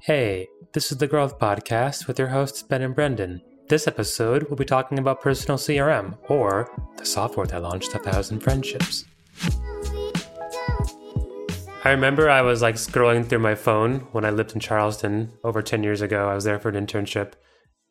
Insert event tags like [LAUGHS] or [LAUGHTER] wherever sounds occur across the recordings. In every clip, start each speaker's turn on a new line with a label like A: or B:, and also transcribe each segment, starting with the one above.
A: Hey, this is the Growth Podcast with your hosts, Ben and Brendan. This episode, we'll be talking about personal CRM, or the software that launched a thousand friendships. I remember I was like scrolling through my phone when I lived in Charleston over 10 years ago. I was there for an internship.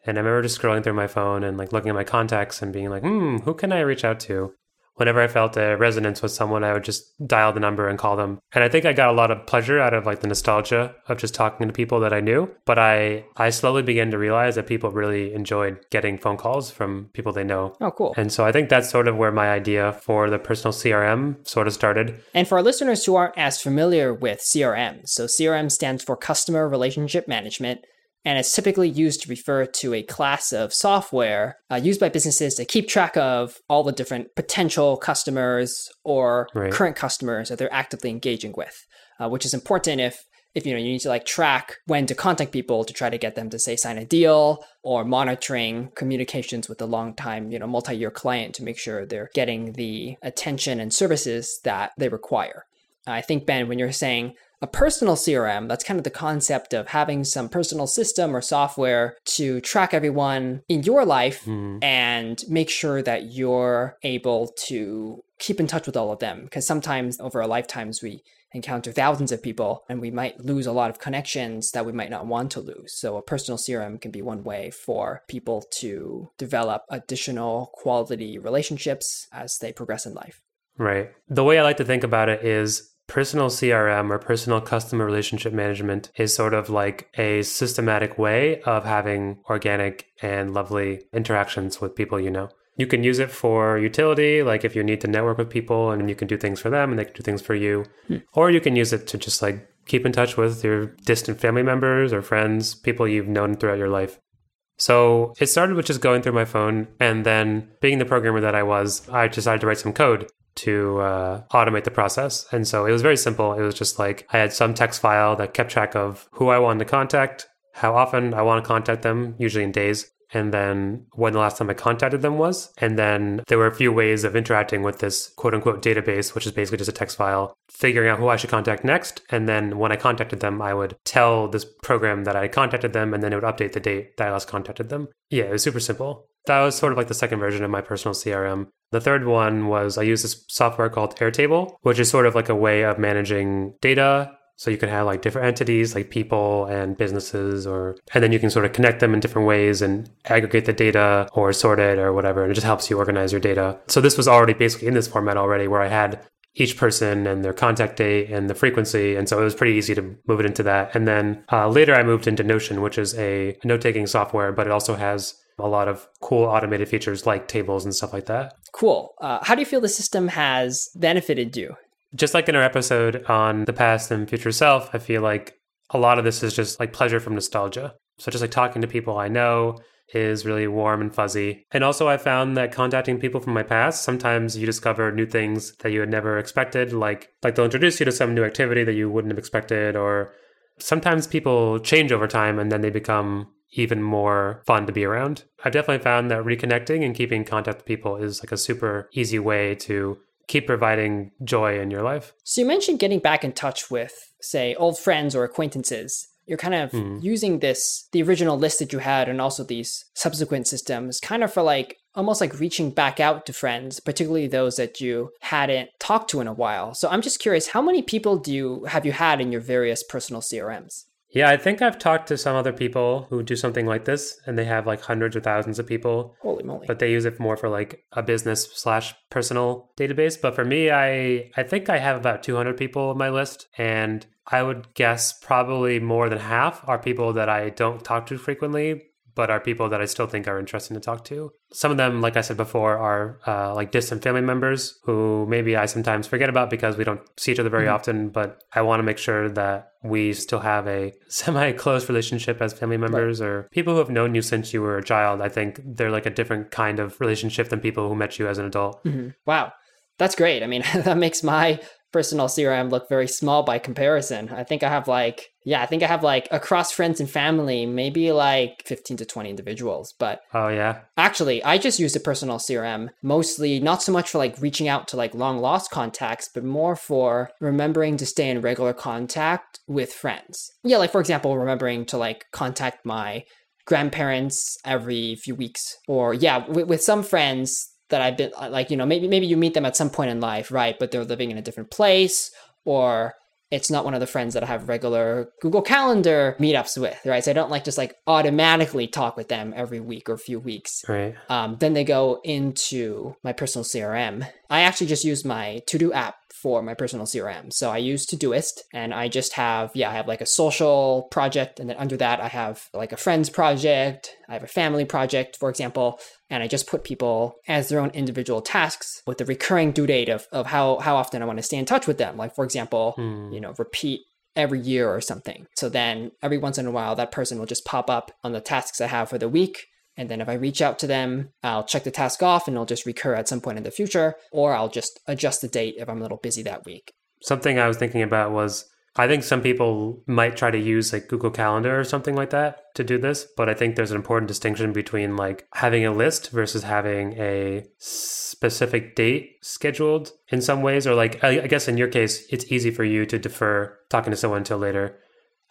A: And I remember just scrolling through my phone and like looking at my contacts and being like, hmm, who can I reach out to? Whenever I felt a resonance with someone, I would just dial the number and call them. And I think I got a lot of pleasure out of like the nostalgia of just talking to people that I knew. But I I slowly began to realize that people really enjoyed getting phone calls from people they know.
B: Oh, cool.
A: And so I think that's sort of where my idea for the personal CRM sort of started.
B: And for our listeners who aren't as familiar with CRM, so CRM stands for Customer Relationship Management and it's typically used to refer to a class of software uh, used by businesses to keep track of all the different potential customers or right. current customers that they're actively engaging with, uh, which is important if if you know you need to like track when to contact people to try to get them to say sign a deal or monitoring communications with a long time you know multi-year client to make sure they're getting the attention and services that they require i think ben when you're saying a personal CRM, that's kind of the concept of having some personal system or software to track everyone in your life mm. and make sure that you're able to keep in touch with all of them. Because sometimes over our lifetimes, we encounter thousands of people and we might lose a lot of connections that we might not want to lose. So a personal CRM can be one way for people to develop additional quality relationships as they progress in life.
A: Right. The way I like to think about it is Personal CRM or personal customer relationship management is sort of like a systematic way of having organic and lovely interactions with people you know. You can use it for utility, like if you need to network with people and you can do things for them and they can do things for you. Hmm. Or you can use it to just like keep in touch with your distant family members or friends, people you've known throughout your life. So it started with just going through my phone and then being the programmer that I was, I decided to write some code to uh, automate the process. And so it was very simple. It was just like I had some text file that kept track of who I wanted to contact, how often I want to contact them, usually in days, and then when the last time I contacted them was. And then there were a few ways of interacting with this quote unquote database, which is basically just a text file, figuring out who I should contact next. And then when I contacted them, I would tell this program that I contacted them, and then it would update the date that I last contacted them. Yeah, it was super simple. That was sort of like the second version of my personal CRM. The third one was I use this software called Airtable, which is sort of like a way of managing data. So you can have like different entities like people and businesses or and then you can sort of connect them in different ways and aggregate the data or sort it or whatever and it just helps you organize your data. So this was already basically in this format already where I had each person and their contact date and the frequency. And so it was pretty easy to move it into that. And then uh, later I moved into Notion, which is a note taking software, but it also has a lot of cool automated features like tables and stuff like that.
B: Cool. Uh, how do you feel the system has benefited you?
A: Just like in our episode on the past and future self, I feel like a lot of this is just like pleasure from nostalgia. So just like talking to people I know is really warm and fuzzy. And also I found that contacting people from my past, sometimes you discover new things that you had never expected, like like they'll introduce you to some new activity that you wouldn't have expected or sometimes people change over time and then they become even more fun to be around. I've definitely found that reconnecting and keeping contact with people is like a super easy way to keep providing joy in your life.
B: So you mentioned getting back in touch with, say, old friends or acquaintances. You're kind of mm. using this, the original list that you had, and also these subsequent systems, kind of for like almost like reaching back out to friends, particularly those that you hadn't talked to in a while. So I'm just curious, how many people do you have you had in your various personal CRMs?
A: Yeah, I think I've talked to some other people who do something like this, and they have like hundreds or thousands of people.
B: Holy moly!
A: But they use it more for like a business slash personal database. But for me, I I think I have about 200 people on my list, and I would guess probably more than half are people that I don't talk to frequently, but are people that I still think are interesting to talk to. Some of them, like I said before, are uh, like distant family members who maybe I sometimes forget about because we don't see each other very mm-hmm. often. But I want to make sure that we still have a [LAUGHS] semi close relationship as family members right. or people who have known you since you were a child. I think they're like a different kind of relationship than people who met you as an adult.
B: Mm-hmm. Wow. That's great. I mean, [LAUGHS] that makes my personal CRM look very small by comparison. I think I have like, yeah, I think I have like across friends and family, maybe like 15 to 20 individuals. But
A: oh, yeah.
B: Actually, I just use a personal CRM mostly not so much for like reaching out to like long lost contacts, but more for remembering to stay in regular contact with friends. Yeah, like for example, remembering to like contact my grandparents every few weeks or yeah with, with some friends that I've been uh, like, you know, maybe maybe you meet them at some point in life, right? But they're living in a different place, or it's not one of the friends that I have regular Google Calendar meetups with, right? So I don't like just like automatically talk with them every week or few weeks.
A: Right.
B: Um, then they go into my personal CRM. I actually just use my to do app for my personal CRM. So I use Todoist and I just have, yeah, I have like a social project. And then under that, I have like a friends project. I have a family project, for example. And I just put people as their own individual tasks with the recurring due date of, of how, how often I want to stay in touch with them. Like, for example,
A: Hmm.
B: you know, repeat every year or something. So then every once in a while, that person will just pop up on the tasks I have for the week. And then if I reach out to them, I'll check the task off and it'll just recur at some point in the future, or I'll just adjust the date if I'm a little busy that week.
A: Something I was thinking about was I think some people might try to use like Google Calendar or something like that to do this, but I think there's an important distinction between like having a list versus having a specific date scheduled in some ways, or like I guess in your case, it's easy for you to defer talking to someone until later.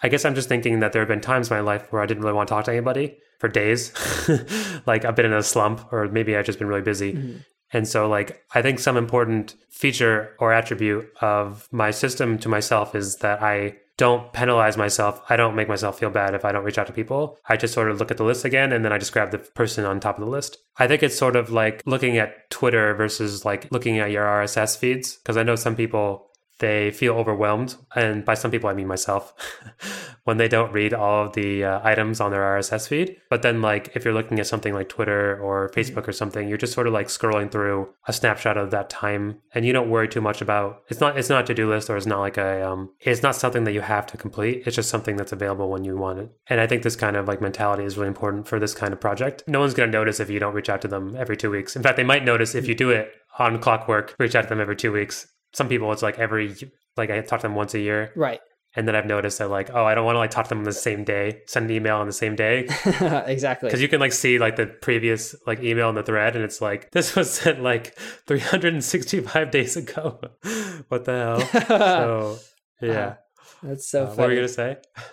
A: I guess I'm just thinking that there have been times in my life where I didn't really want to talk to anybody for days. [LAUGHS] like I've been in a slump, or maybe I've just been really busy. Mm-hmm. And so, like, I think some important feature or attribute of my system to myself is that I don't penalize myself. I don't make myself feel bad if I don't reach out to people. I just sort of look at the list again and then I just grab the person on top of the list. I think it's sort of like looking at Twitter versus like looking at your RSS feeds. Because I know some people, they feel overwhelmed. And by some people, I mean myself, [LAUGHS] when they don't read all of the uh, items on their RSS feed. But then, like, if you're looking at something like Twitter or Facebook or something, you're just sort of like scrolling through a snapshot of that time, and you don't worry too much about. It's not. It's not a to do list, or it's not like a. Um, it's not something that you have to complete. It's just something that's available when you want it. And I think this kind of like mentality is really important for this kind of project. No one's going to notice if you don't reach out to them every two weeks. In fact, they might notice if you do it on clockwork. Reach out to them every two weeks. Some people, it's like every like I talk to them once a year.
B: Right.
A: And then I've noticed that like, oh, I don't want to like talk to them on the same day, send an email on the same day. [LAUGHS]
B: exactly.
A: Because you can like see like the previous like email in the thread and it's like, this was sent like 365 days ago. [LAUGHS] what the hell? [LAUGHS] so yeah.
B: That's so
A: Uh,
B: funny.
A: what were you gonna say? [LAUGHS]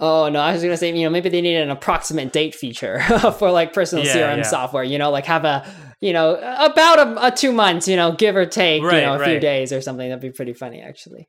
B: Oh no, I was gonna say, you know, maybe they need an approximate date feature [LAUGHS] for like personal
A: Yeah,
B: CRM
A: yeah.
B: software. You know, like have a, you know, about a, a two months, you know, give or take,
A: Right,
B: you know, a few days or something. That'd be pretty funny, actually.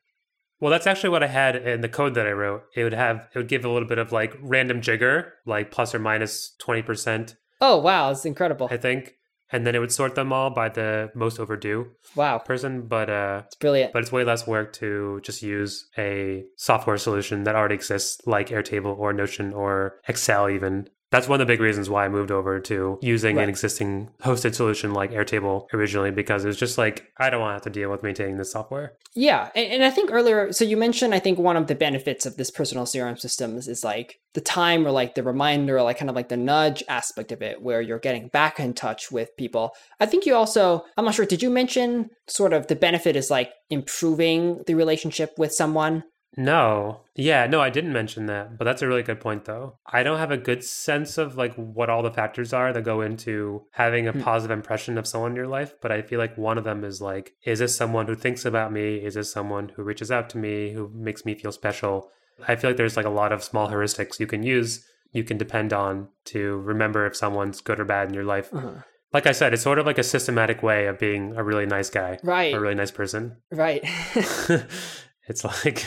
A: Well, that's actually what I had in the code that I wrote. It would have it would give a little bit of like random jitter, like plus or minus 20%,
B: Oh wow, it's incredible.
A: I think. And then it would sort them all by the most overdue
B: Wow,
A: person. But uh
B: it's brilliant.
A: but it's way less work to just use a software solution that already exists like Airtable or Notion or Excel even. That's one of the big reasons why I moved over to using
B: Right.
A: an existing hosted solution like Airtable originally because it was just like I don't want to have to deal with maintaining this software.
B: Yeah, and, and I think earlier, so you mentioned, I think one of the benefits of this personal CRM systems is like the time or like the reminder, or like kind of like the nudge aspect of it, where you're getting back in touch with people. I think you also, I'm not sure, did you mention sort of the benefit is like improving the relationship with someone?
A: No. Yeah, no, I didn't mention that, but that's a really good point though. I don't have a good sense of like what all the factors are that go into having a
B: Hmm.
A: positive impression of someone in your life, but I feel like one of them is like is this someone who thinks about me? Is this someone who reaches out to me, who makes me feel special? I feel like there's like a lot of small heuristics you can use, you can depend on to remember if someone's good or bad in your life.
B: Uh-huh.
A: Like I said, it's sort of like a systematic way of being a really nice guy,
B: Right,
A: a really nice person.
B: right. [LAUGHS] [LAUGHS]
A: it's [LAUGHS] like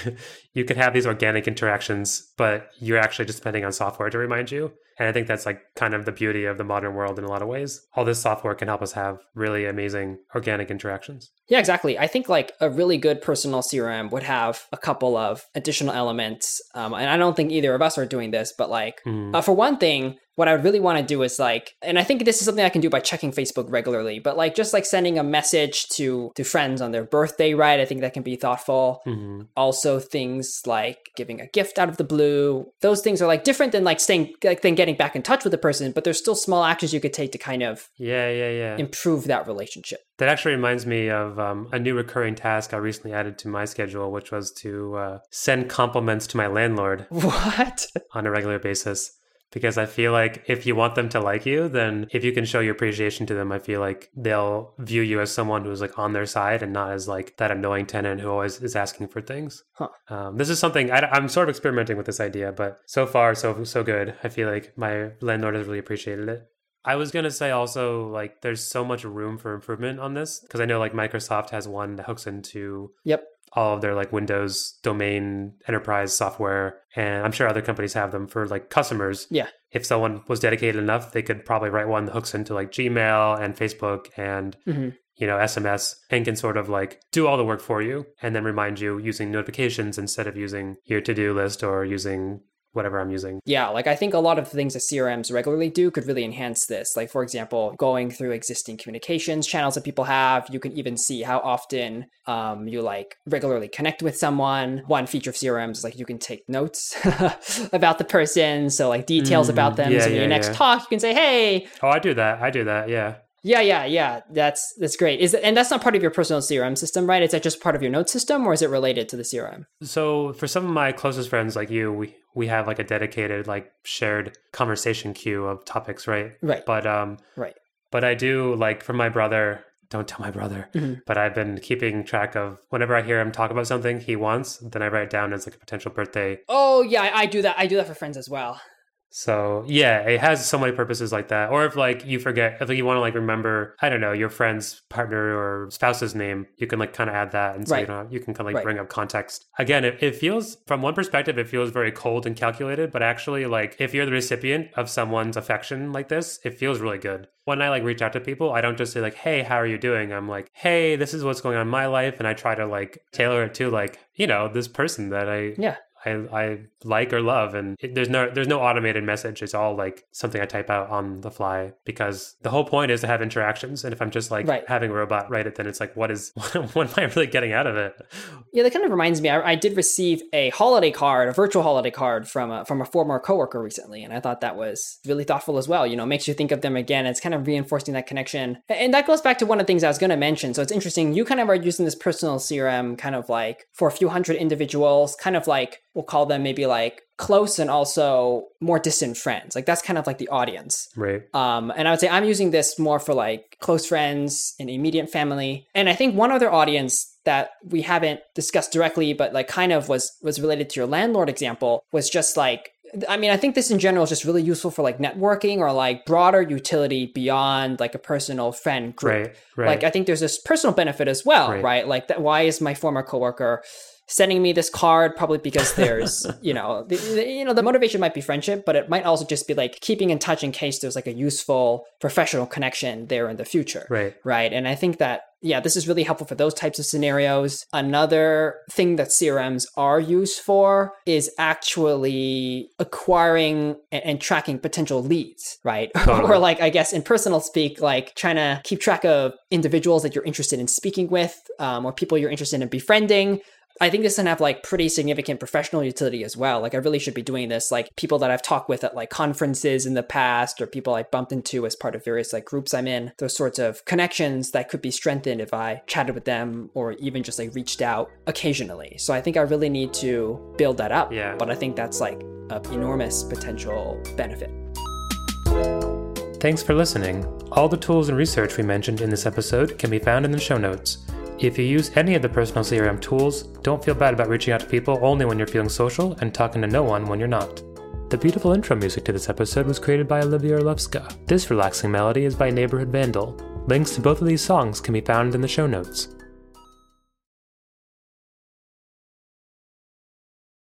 A: you could have these organic interactions, but you're actually just depending on software to remind you. And I think that's like kind of the beauty of the modern world in a lot of ways. All this software can help us have really amazing organic interactions.
B: Yeah, exactly. I think like a really good personal CRM would have a couple of additional elements. Um, and I don't think either of us are doing this, but like
A: Mm.
B: Uh, for one thing, what I would really want to do is like, and I think this is something I can do by checking Facebook regularly, but like just like sending a message to to friends on their birthday, right? I think that can be thoughtful.
A: hmm
B: Also, things like giving a gift out of the blue, those things are like different than like staying like than getting back in touch with the person, but there's still small actions you could take to kind of
A: Yeah, yeah, yeah.
B: improve that relationship.
A: That actually reminds me of um, a new recurring task I recently added to my schedule, which was to uh, send compliments to my landlord [LAUGHS]
B: What?
A: on a regular basis. Because I feel like if you want them to like you, then if you can show your appreciation to them, I feel like they'll view you as someone who's like on their side and not as like that annoying tenant who always is asking for things.
B: Huh.
A: Um, this is something I, I'm sort of experimenting with this idea, but so far so so good. I feel like my landlord has really appreciated it. I was gonna say also like there's so much room for improvement on this because I know like Microsoft has one that hooks into
B: Yep.
A: All of their like Windows domain enterprise software, and I'm sure other companies have them for like customers.
B: Yeah.
A: If someone was dedicated enough, they could probably write one that hooks into like Gmail and Facebook and
B: hmm
A: you know SMS and can sort of like do all the work for you and then remind you using notifications instead of using your to-do list or using whatever I'm using.
B: Yeah, like I think a lot of the things that CRMs regularly do could really enhance this. Like, for example, going through existing communications channels that people have, you can even see how often um, you like regularly connect with someone. One feature of CRMs is like you can take notes [LAUGHS] about the person, so like details
A: Mm,
B: about them.
A: yeah,
B: so
A: yeah,
B: you next
A: yeah.
B: talk, you can say, "Hey,
A: Oh, I do that. I do that. Yeah.
B: Yeah, yeah, yeah, that's that's great." Is and that's not part of your personal CRM system, right? Is that just part of your note system, or is it related to the CRM?
A: So for some of my closest friends like you, we we have like a dedicated like shared conversation queue of topics, right?
B: Right,
A: But um
B: right.
A: but I do like for my brother, don't tell my brother,
B: Mhm.
A: but I've been keeping track of whenever I hear him talk about something he wants, then I write it down as like a potential birthday.
B: Oh yeah, I, I do that. I do that for friends as well.
A: So yeah, it has so many purposes like that. Or if like you forget, if like, you want to like remember, I don't know, your friend's partner or spouse's name, you can like kind of add that, and so you
B: Right.
A: don't, you can kind of like
B: Right.
A: bring up context. Again, it, it feels from one perspective, it feels very cold and calculated, but actually, like if you're the recipient of someone's affection like this, it feels really good. When I like reach out to people, I don't just say like, "Hey, how are you doing?" I'm like, "Hey, this is what's going on in my life," and I try to like tailor it to like you know this person that I
B: Yeah.
A: I, I like or love and it, there's no there's no automated message it's all like something i type out on the fly because the whole point is to have interactions and if i'm just like
B: Right.
A: having a robot write it then it's like what is [LAUGHS] what am i really getting out of it
B: Yeah, that kind of reminds me. I, I did receive a holiday card, a virtual holiday card from a from a former coworker recently, and I thought that was really thoughtful as well. You know, makes you think of them again. It's kind of reinforcing that connection, and that goes back to one of the things I was going to mention. So it's interesting. You kind of are using this personal CRM kind of like for a few hundred individuals, kind of like we'll call them maybe like close and also more distant friends. Like that's kind of like the audience.
A: right
B: Um, and I would say I'm using this more for like close friends and immediate family. And I think one other audience that we haven't discussed directly, but like kind of was was related to your landlord example was just like I mean, I think this in general is just really useful for like networking or like broader utility beyond like a personal friend group.
A: right right
B: Like I think there's this personal benefit as well,
A: Right.
B: right? Like that why is my former coworker sending me this card probably because there's, [LAUGHS] you know, the, the- you know, the motivation might be friendship, but it might also just be like keeping in touch in case there's like a useful professional connection there in the future.
A: right
B: Right. And I think that, yeah, this is really helpful for those types of scenarios. Another thing that CRMs are used for is actually acquiring and, and tracking potential leads, right? [LAUGHS]
A: Totally.
B: or like, I guess in personal speak, like trying to keep track of individuals that you're interested in speaking with um, or people you're interested in befriending. I think this can have like pretty significant professional utility as well. Like I really should be doing this. Like people that I've talked with at like conferences in the past or people I bumped into as part of various like groups I'm in, those sorts of connections that could be strengthened if I chatted with them or even just like reached out occasionally. So I think I really need to build that up.
A: Yeah.
B: But I think that's like an enormous potential benefit.
A: thanks for listening all the tools and research we mentioned in this episode can be found in the show notes if you use any of the personal crm tools don't feel bad about reaching out to people only when you're feeling social and talking to no one when you're not The beautiful intro music to this episode was created by Olivia Orlovska. This relaxing melody is by Neighborhood Vandal. Links to both of these songs can be found in the show notes.